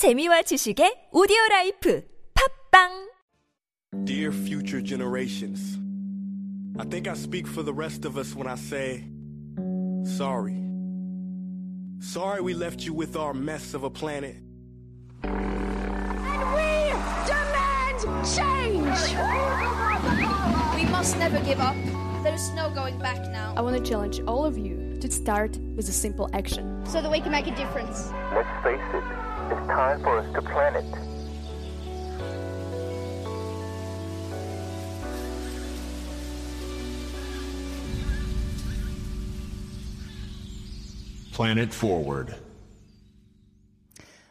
재미와 지식의 오디오 라이프 팝빵 Dear future generations, I think I speak for the rest of us when I say, sorry. Sorry we left you with our mess of a planet. And we demand change! We must never give up. There's no going back now. I want to challenge all of you to start with a simple action. So that we can make a difference. Let's face it, it's time for us to plan it. Planet Forward.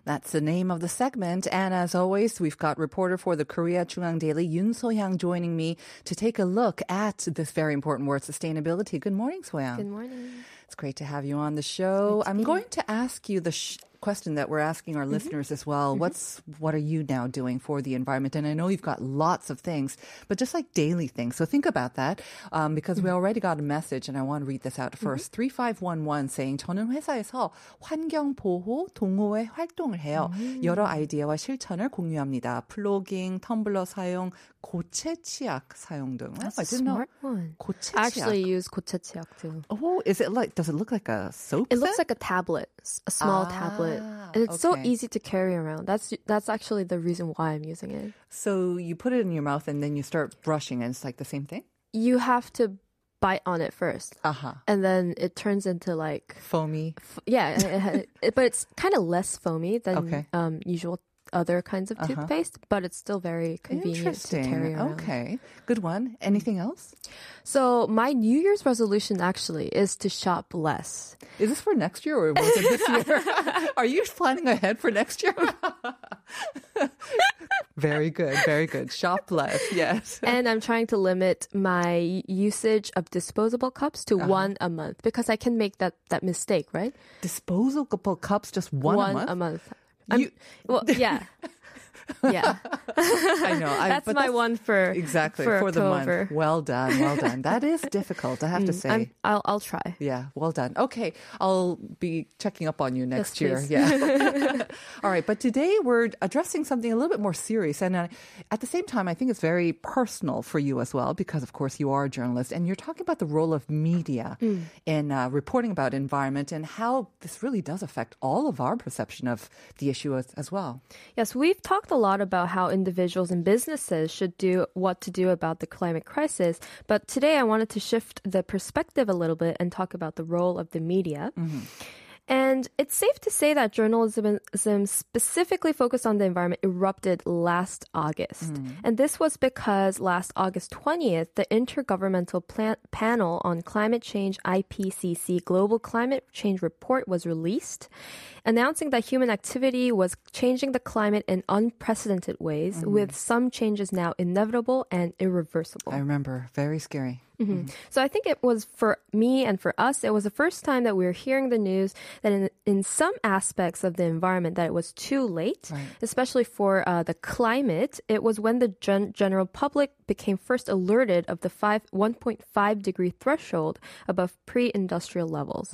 That's the name of the segment. And as always, we've got reporter for the Korea JoongAng Daily, Yun So-hyang, joining me to take a look at this very important word, sustainability. Good morning, So-hyang. Good morning. It's great to have you on the show. I'm going to ask you the sh- question that we're asking our listeners as well. What's what are you now doing for the environment? And I know you've got lots of things, but just like daily things. So think about that um, because we already got a message, and I want to read this out 1st Three five one one saying 저는 회사에서 환경 보호 동호회 활동을 해요. 여러 아이디어와 실천을 공유합니다. 플로깅, 텀블러 사용, 고체 치약 사용 등. That's I a didn't know. smart one. 고체 I actually 치약. use 고체치약 too. Oh, is it like? Does it look like a soap? It looks set? like a tablet, s- a small tablet, Ah, and it's so okay. easy to carry around. That's that's actually the reason why I'm using it. So you put it in your mouth and then you start brushing, and it's like the same thing. You have to bite on it first, Uh huh. and then it turns into like Foamy. f- yeah, it, it, it- but it's kind of less foamy than Okay. um, usual other kinds of Uh-huh. toothpaste, but it's still very convenient to carry Interesting. around. Okay, good one. Anything else? So my New Year's resolution actually is to shop less. Is this for next year or was it this year? Are you planning ahead for next year? very good, very good. Shop less, yes. and I'm trying to limit my usage of disposable cups Uh-huh. to one a month because I can make that that mistake, right? Disposable cups, just one, a month. I'm- You- well, yeah, yeah. I know. I, that's my one for exactly for, for, the month. Well done, well done. That is difficult. I have to say. Mm, I'm, I'll I'll try. Yeah, well done. Okay, I'll be checking up on you next Yes, year. please. Yeah. All right, but today we're addressing something a little bit more serious, and uh, at the same time, I think it's very personal for you as well, because of course you are a journalist, and you're talking about the role of media Mm. in uh, reporting about environment and how this really does affect all of our perception of the issue as, as well. Yes, we've talked a lot about how individuals and businesses should do what to do about the climate crisis, but today I wanted to shift the perspective a little bit and talk about the role of the media. Mm-hmm. And it's safe to say that journalism specifically focused on the environment erupted last August. Hmm. And this was because last August 20th, the Intergovernmental Plan- Panel on Climate Change IPCC Global Climate Change Report was released, announcing that human activity was changing the climate in unprecedented ways, mm-hmm. with some changes now inevitable and irreversible. I remember, very scary. Mhm. So I think it was for me and for us, it was the first time that we were hearing the news that in, in some aspects of the environment that it was too late, Right. especially for uh, the climate. It was when the gen- general public became first alerted of the five, 1.5 degree threshold above pre-industrial levels.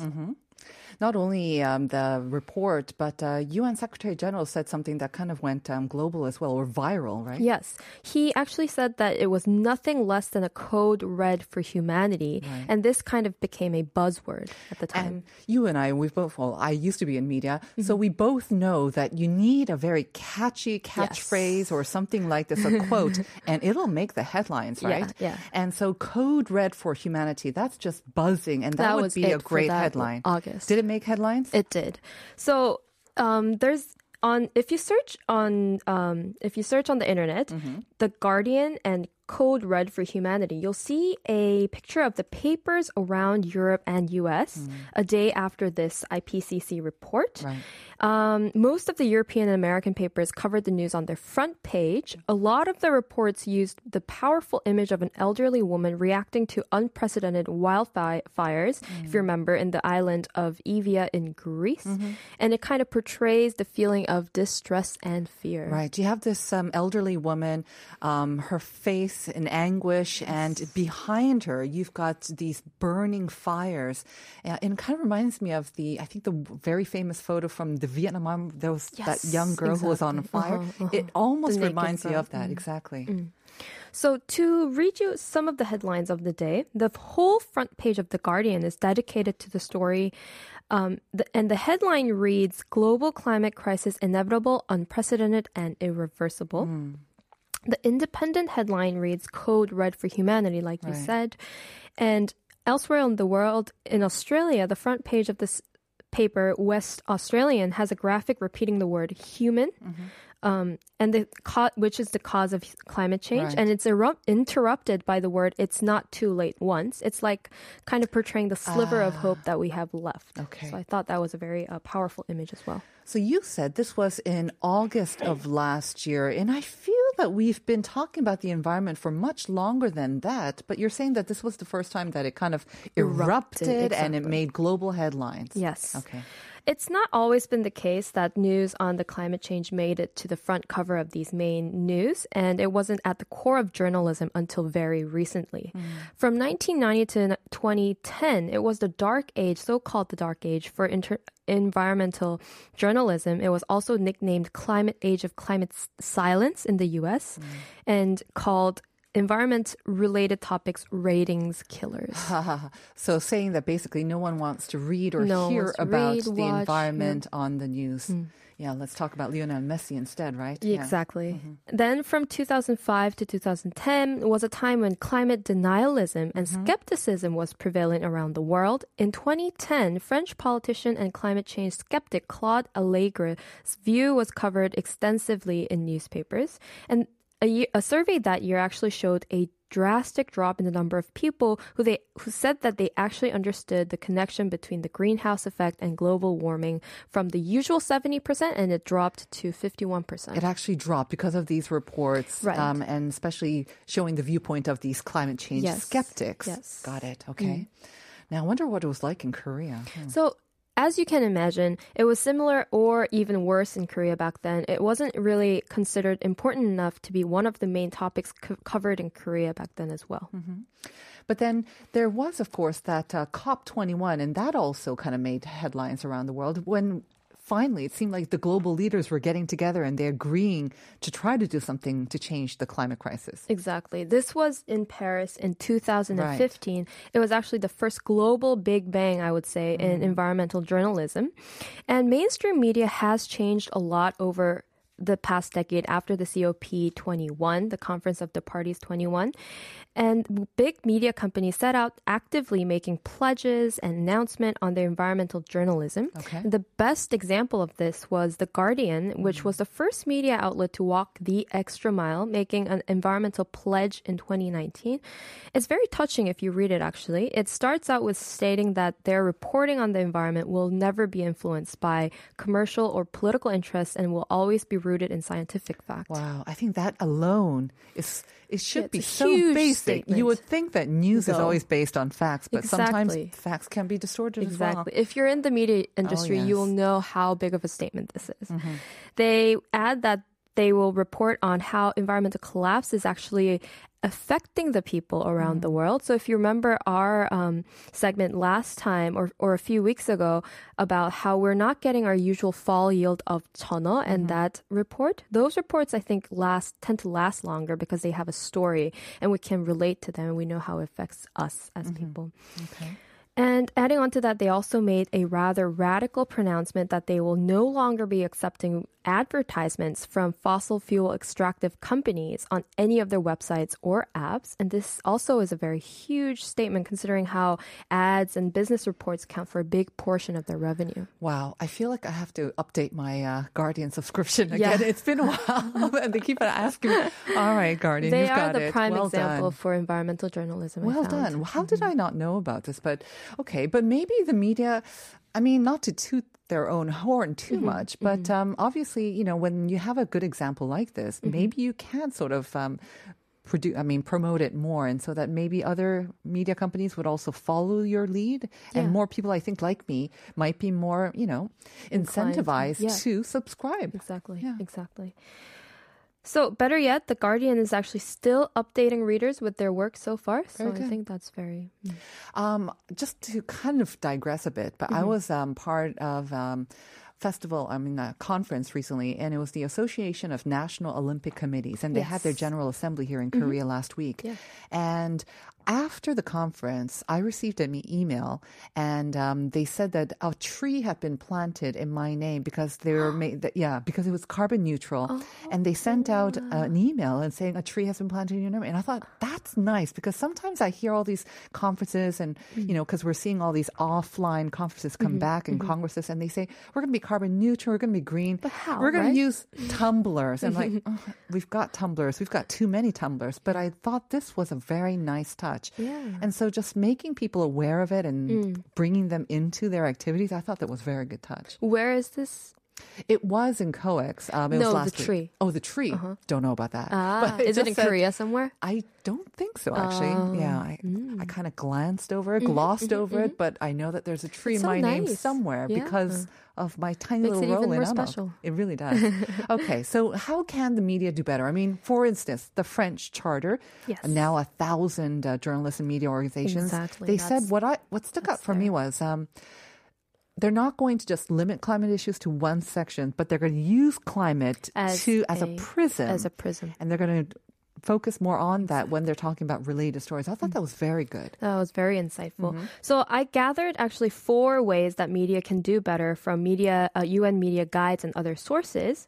Not only um, the report, but uh, UN Secretary General said something that kind of went um, global as well, or viral, right? Yes. He actually said that it was nothing less than a code red for humanity. And this kind of became a buzzword at the time. And you and I, we've both, well, I used to be in media, Mm-hmm. so we both know that you need a very catchy catchphrase or something like this, a quote, and it'll make the headlines, right? yeah. And so Code Red for Humanity, that's just buzzing, and that, That would be a great headline. August. Did it make headlines? It did. So um, there's on if you search on um, if you search on the internet, the Guardian and Code Red for Humanity, you'll see a picture of the papers around Europe and US a day after this IPCC report. Right. Um, most of the European and American papers covered the news on their front page. A lot of the reports used the powerful image of an elderly woman reacting to unprecedented wildfires, if you remember, in the island of Evia in Greece. And it kind of portrays the feeling of distress and fear. Right. You have this um, elderly woman. Um, her face in anguish, and behind her, you've got these burning fires. Uh, and it kind of reminds me of the, I think, the very famous photo from the Vietnam. There was that young girl who was on fire. Uh-huh, It uh-huh. almost The reminds you girl. of that, exactly. So, to read you some of the headlines of the day, the whole front page of The Guardian is dedicated to the story. Um, the, and the headline reads Global Climate Crisis Inevitable, Unprecedented, and Irreversible. The independent headline reads Code Red for Humanity, like you said. And elsewhere in the world, in Australia, the front page of this paper, West Australian, has a graphic repeating the word human. Um, and the co- which is the cause of climate change, Right. and it's erupt- interrupted by the word "it's not too late." Once it's like kind of portraying the sliver of hope that we have left. Okay. So I thought that was a very uh, powerful image as well. So you said this was in August of last year, and I feel that we've been talking about the environment for much longer than that. But you're saying that this was the first time that it kind of erupted, Erupted, and it made global headlines. Yes. Okay. It's not always been the case that news on the climate change made it to the front cover of these main news, and it wasn't at the core of journalism until very recently. Mm. From 1990 to 2010, it was the dark age, so called the dark age, for inter- environmental journalism. It was also nicknamed Climate Age of Climate S- Silence in the US mm. and called environment related topics ratings killers. So saying that basically no one wants to read or No hear about read, the watch, environment on the news. Hmm. Yeah, let's talk about Lionel Messi instead, right? Yeah. Exactly. Mm-hmm. Then from 2005 to 2010 was a time when climate denialism and mm-hmm. skepticism was prevalent around the world. In 2010, French politician and climate change skeptic Claude Allegre's view was covered extensively in newspapers. And a, a survey that year actually showed a drastic drop in the number of people who they who said that they actually understood the connection between the greenhouse effect and global warming from the usual 70% and it dropped to 51%. It actually dropped because of these reports, Right. um, and especially showing the viewpoint of these climate change Yes. skeptics. Yes. Mm. Got it. Okay. Now, I wonder what it was like in Korea. Hmm. So, as you can imagine, it was similar or even worse in Korea back then. It wasn't really considered important enough to be one of the main topics co- covered in Korea back then as well. But then there was, of course, that uh, COP21, and that also kind of made headlines around the world when finally it seemed like the global leaders were getting together and they're agreeing to try to do something to change the climate crisis. Exactly. This was in Paris in 2015. It was actually the first global big bang, I would say, in mm. environmental journalism. And mainstream media has changed a lot over the past decade after the COP21, the Conference of the Parties 21. And big media companies set out actively making pledges and announcement on their environmental journalism. Okay. The best example of this was The Guardian, which mm-hmm. was the first media outlet to walk the extra mile, making an environmental pledge in 2019. It's very touching if you read it, actually. It starts out with stating that their reporting on the environment will never be influenced by commercial or political interests and will always be rooted in scientific fact. Wow, I think that alone is it should Yeah, be so basic. statement. You would think that news is always based on facts, but sometimes facts can be distorted Exactly. as well. If you're in the media oh, industry, you will know how big of a statement this is. Mm-hmm. They add that they will report on how environmental collapse is actually affecting the people around the mm. world. So if you remember our um, segment last time or, or a few weeks ago about how we're not getting our usual fall yield of chono and mm-hmm. that report, those reports I think last tend to last longer because they have a story and we can relate to them and we know how it affects us as mm-hmm. people. And adding on to that, they also made a rather radical pronouncement that they will no longer be accepting advertisements from fossil fuel extractive companies on any of their websites or apps. And this also is a very huge statement considering how ads and business reports count for a big portion of their revenue. Wow, I feel like I have to update my uh, Guardian subscription Yeah. again. It's been a while, and they keep on asking me. All right, Guardian, they you've are got the it. prime well example Done. for environmental journalism. Well. Mm-hmm. done. How did I not know about this? But okay, but maybe the media, I mean, not to toot their own horn too Mm-hmm. much, but um, obviously, you know, when you have a good example like this, Mm-hmm. maybe you can sort of. Um, Produce, I mean, promote it more, and so that maybe other media companies would also follow your lead, and more people, I think, like me, might be more, you know, incentivized yeah. to subscribe. Exactly. Yeah. Exactly. So, better yet, The Guardian is actually still updating readers with their work so far. So, I think that's very. Um, just to kind of digress a bit, but I was um, part of um, festival, I mean, a conference recently, and it was the Association of National Olympic Committees, and they had their General Assembly here in Korea last week. Yeah. And after the conference, I received an email, and um, they said that a tree had been planted in my name because they were made, that, yeah, because it was carbon neutral, oh, and they sent out an email and saying a tree has been planted in your name. And I thought that's nice because sometimes I hear all these conferences, and you mm. know, because we're seeing all these offline conferences come mm-hmm, back and mm-hmm. congresses, and they say we're going to be carbon neutral, we're going to be green, but how, we're going right? to use tumblers, and like oh, we've got tumblers, we've got too many tumblers. But I thought this was a very nice touch. Yeah. And so just making people aware of it and mm. bringing them into their activities, I thought that was very good touch. Where is this? It was in COEX. Um, it No, was the last week. tree. Oh, the tree. Don't know about that. Ah, But is it in said- Korea somewhere? I don't think so, actually. yeah, I, I kind of glanced over it, glossed over it, but I know that there's a tree It's in so my name somewhere Yeah. because of my tiny Makes little it role even in more special. It really does. okay, so how can the media do better? I mean, for instance, the French Charter, Yes. now a thousand uh, journalists and media organizations, Exactly, they said what I what stuck out for me was. Um, they're not going to just limit climate issues to one section, but they're going to use climate As to as a, a- prism. as a prism. And they're going to focus more on that when they're talking about related stories. I thought that was very good. That was very insightful. Mm-hmm. So I gathered actually four ways that media can do better from media, uh, UN media guides and other sources.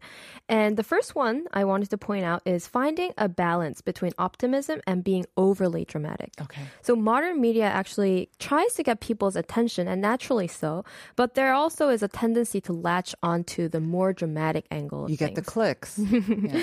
And the first one I wanted to point out is finding a balance between optimism and being overly dramatic. Okay. So modern media actually tries to get people's attention, and naturally so. But there also is a tendency to latch onto the more dramatic angle. You get the clicks. Yeah.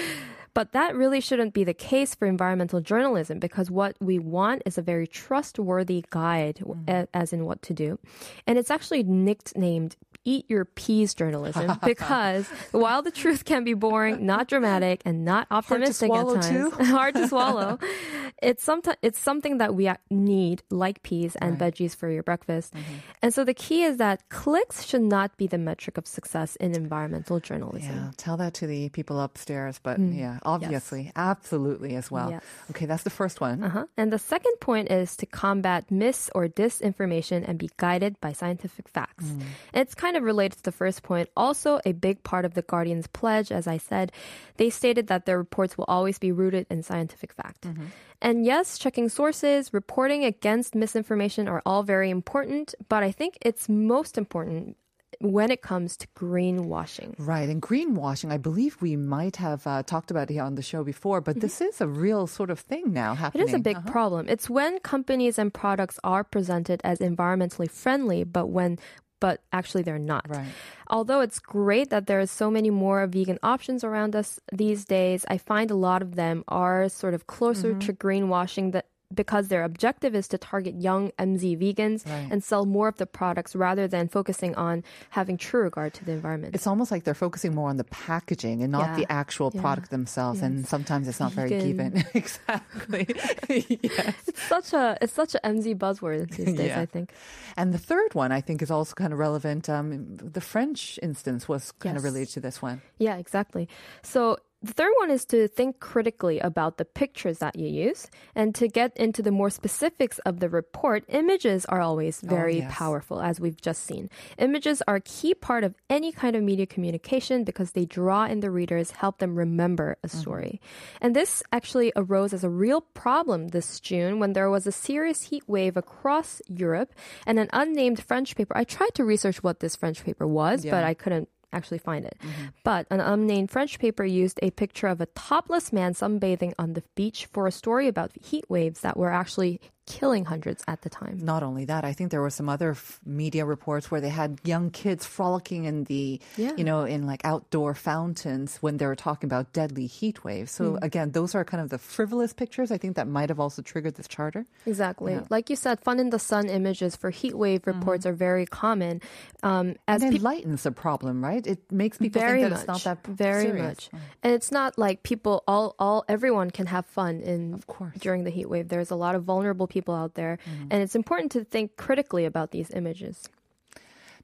But that really shouldn't be the case for environmental journalism because what we want is a very trustworthy guide, mm-hmm. a- as in what to do. And it's actually nicknamed Eat Your Peas journalism because while the truth can be boring, not dramatic, and not optimistic at times, too? hard to swallow, it's, it's something that we need, like peas and veggies for your breakfast. And so the key is that clicks should not be the metric of success in environmental journalism. Yeah, tell that to the people upstairs. But yeah, obviously, absolutely as well. Yes. Okay, that's the first one. Uh-huh. And the second point is to combat mis or disinformation and be guided by scientific facts. Mm. And it's kind of related to the first point. Also, a big part of the Guardian's pledge, as I said, they stated that their reports will always be rooted in scientific fact. Mm-hmm. And yes, checking sources, reporting against misinformation are all very important, but I think it's most important when it comes to greenwashing. Right, and greenwashing, I believe we might have uh, talked about it here on the show before, but this is a real sort of thing now It happening. is a big Uh-huh. problem. It's when companies and products are presented as environmentally friendly, but when but actually they're not. Right. Although it's great that there are so many more vegan options around us these days, I find a lot of them are sort of closer Mm-hmm. to greenwashing that because their objective is to target young MZ vegans Right. and sell more of the products rather than focusing on having true regard to the environment. It's almost like they're focusing more on the packaging and not Yeah. the actual Yeah. product themselves. And sometimes it's not very given. Exactly. yes. it's such a it's such a MZ buzzword these days, Yeah. I think. And the third one, I think, is also kind of relevant. Um, the French instance was kind of related to this one. Yeah, exactly. So the third one is to think critically about the pictures that you use. And to get into the more specifics of the report, images are always oh, very yes. powerful, as we've just seen. Images are a key part of any kind of media communication because they draw in the readers, help them remember a mm-hmm. story. And this actually arose as a real problem this June when there was a serious heat wave across Europe and an unnamed French paper. I tried to research what this French paper was, but I couldn't actually find it. Mm-hmm. But an unnamed French paper used a picture of a topless man sunbathing on the beach for a story about heat waves that were actually killing hundreds at the time. Not only that, I think there were some other f- media reports where they had young kids frolicking in the, Yeah. you know, in like outdoor fountains when they were talking about deadly heat waves. So Hmm. again, those are kind of the frivolous pictures. I think that might have also triggered this charter. Exactly. Yeah. Like you said, fun in the sun images for heat wave reports are very common. Um, as And it peop- lightens the problem, right? It makes people very think that much, it's not that very serious. much, and it's not like people all all everyone can have fun in Of course. Mm-hmm. during the heat wave. There's a lot of vulnerable people out there, mm-hmm. and it's important to think critically about these images.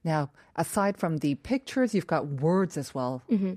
Now, aside from the pictures, you've got words as well. Mm-hmm.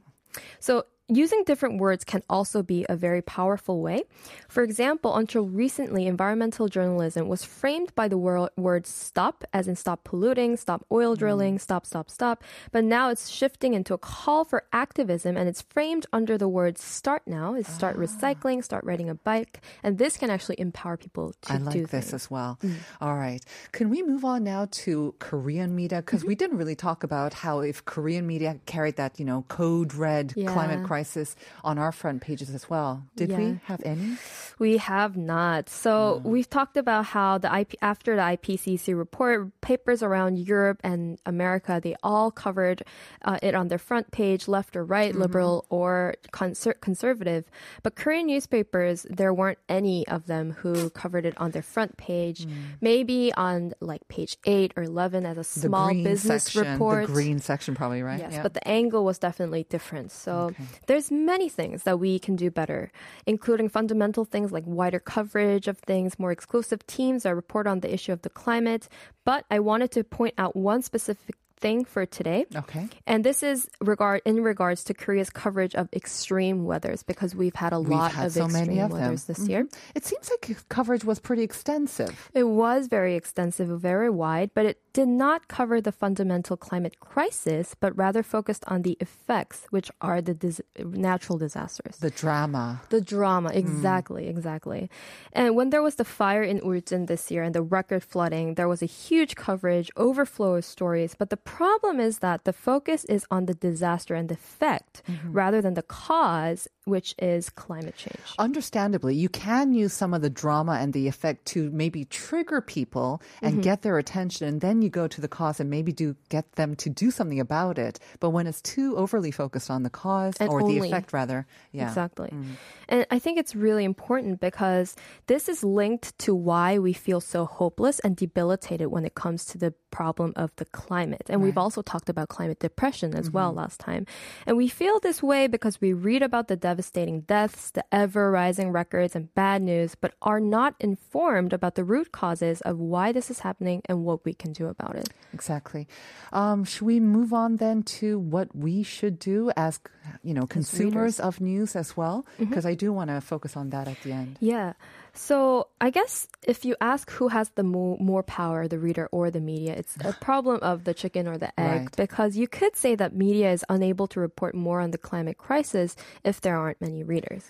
So using different words can also be a very powerful way. For example, until recently, environmental journalism was framed by the wor- word stop, as in stop polluting, stop oil drilling, stop, stop, stop. But now it's shifting into a call for activism and it's framed under the word start now, is start recycling, start riding a bike. And this can actually empower people to I like do this things. as well. Mm. All right. Can we move on now to Korean media? Because Mm-hmm. we didn't really talk about how if Korean media carried that, you know, code red climate Yeah. Crisis on our front pages as well. Did we have any? We have not. So mm. we've talked about how the IP, after the IPCC report, papers around Europe and America they all covered uh, it on their front page, left or right, mm-hmm. liberal or conser- conservative. But Korean newspapers, there weren't any of them who covered it on their front page. Mm. Maybe on like page eight or eleven as a small business section, report. The green section, probably, right? Yes, Yeah. but the angle was definitely different. So there's many things that we can do better, including fundamental things like wider coverage of things, more exclusive teams that report on the issue of the climate. But I wanted to point out one specific thing for today. Okay. And this is regard in regards to Korea's coverage of extreme weathers because we've had a We've lot had of so extreme many of them. this year. Mhm. It seems like coverage was pretty extensive. It was very extensive, very wide, but it did not cover the fundamental climate crisis, but rather focused on the effects, which are the dis- natural disasters. The drama. The drama, exactly, exactly. And when there was the fire in Ulsan this year and the record flooding, there was a huge coverage, overflow of stories. But the problem is that the focus is on the disaster and the effect rather than the cause, which is climate change. Understandably, you can use some of the drama and the effect to maybe trigger people and Mm-hmm. get their attention, and then you go to the cause and maybe do get them to do something about it. But when it's too overly focused on the cause And or the effect, rather, yeah, Exactly. Mm. And I think it's really important because this is linked to why we feel so hopeless and debilitated when it comes to the problem of the climate. And we've also talked about climate depression as well mm-hmm. last time. And we feel this way because we read about the devastating deaths, the ever rising records, and bad news, but are not informed about the root causes of why this is happening and what we can do about it. exactly. Um, should we move on then to what we should do as you know consumers of news as well? Mm-hmm. Because I do want to focus on that at the end. Yeah. So I guess if you ask who has the more, more power, the reader or the media, it's a problem of the chicken or the egg Right. because you could say that media is unable to report more on the climate crisis if there aren't many readers.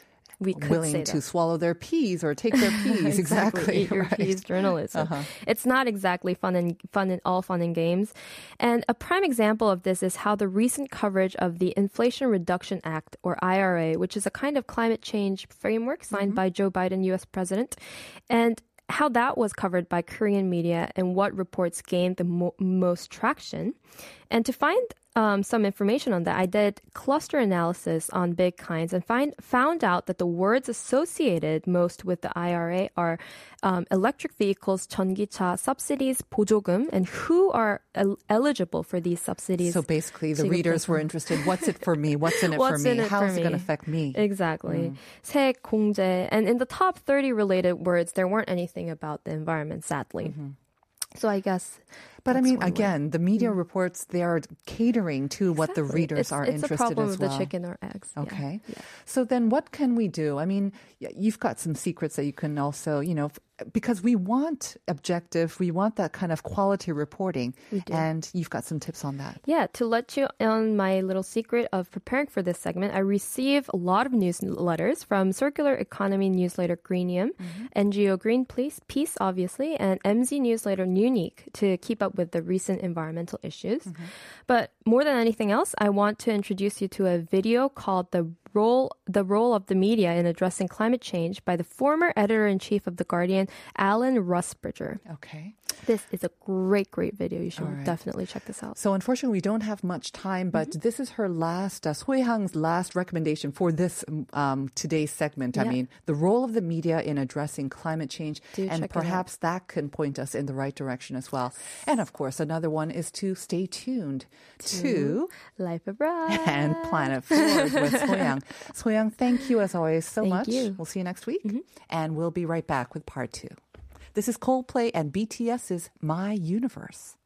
We could Willing to swallow their peas or take their peas. exactly. Eat your right. Uh-huh. peas journalism. It's not exactly fun and fun and all fun and games. And a prime example of this is how the recent coverage of the Inflation Reduction Act or IRA, which is a kind of climate change framework signed Mm-hmm. by Joe Biden, US president, and how that was covered by Korean media and what reports gained the mo- most traction. And to find um, some information on that, I did cluster analysis on BigKinds and find found out that the words associated most with the IRA are um, electric vehicles, 전기차 subsidies, 보조금, and who are el- eligible for these subsidies. So basically, the readers were interested. What's it for me? What's in it What's for me? It it going to affect me? Exactly. Mm. And in the top 30 related words, there weren't anything about the environment, sadly. Mm-hmm. So I guess but I mean, again, the media mm. reports they are catering to what the Exactly. readers it's, are it's interested a problem as of well. the chicken or eggs. Okay. Yeah. So then what can we do? I mean, you've got some secrets that you can also, you know, because we want objective, we want that kind of quality reporting. And you've got some tips on that. Yeah, to let you on my little secret of preparing for this segment, I receive a lot of newsletters from Circular Economy newsletter Greenium, mm-hmm. NGO Greenpeace, Peace, obviously, and MZ newsletter Newneek to keep up with the recent environmental issues. Mm-hmm. But more than anything else, I want to introduce you to a video called the role the role of the media in addressing climate change by the former editor in chief of the Guardian, Alan Rusbridger. Okay. This is a great, great video. You should right. definitely check this out. So unfortunately, we don't have much time, but Mm-hmm. this is her last, uh, So-hyang's last recommendation for this um, today's segment. I mean, the role of the media in addressing climate change, Do and check it out. perhaps that can point us in the right direction as well. And of course, another one is to stay tuned to Life abroad. and Planet Forward with So-hyang. So-hyang, thank you as always so Thank much. you. Mm-hmm. We'll see you next week, and we'll be right back with part two. This is Coldplay and BTS's My Universe.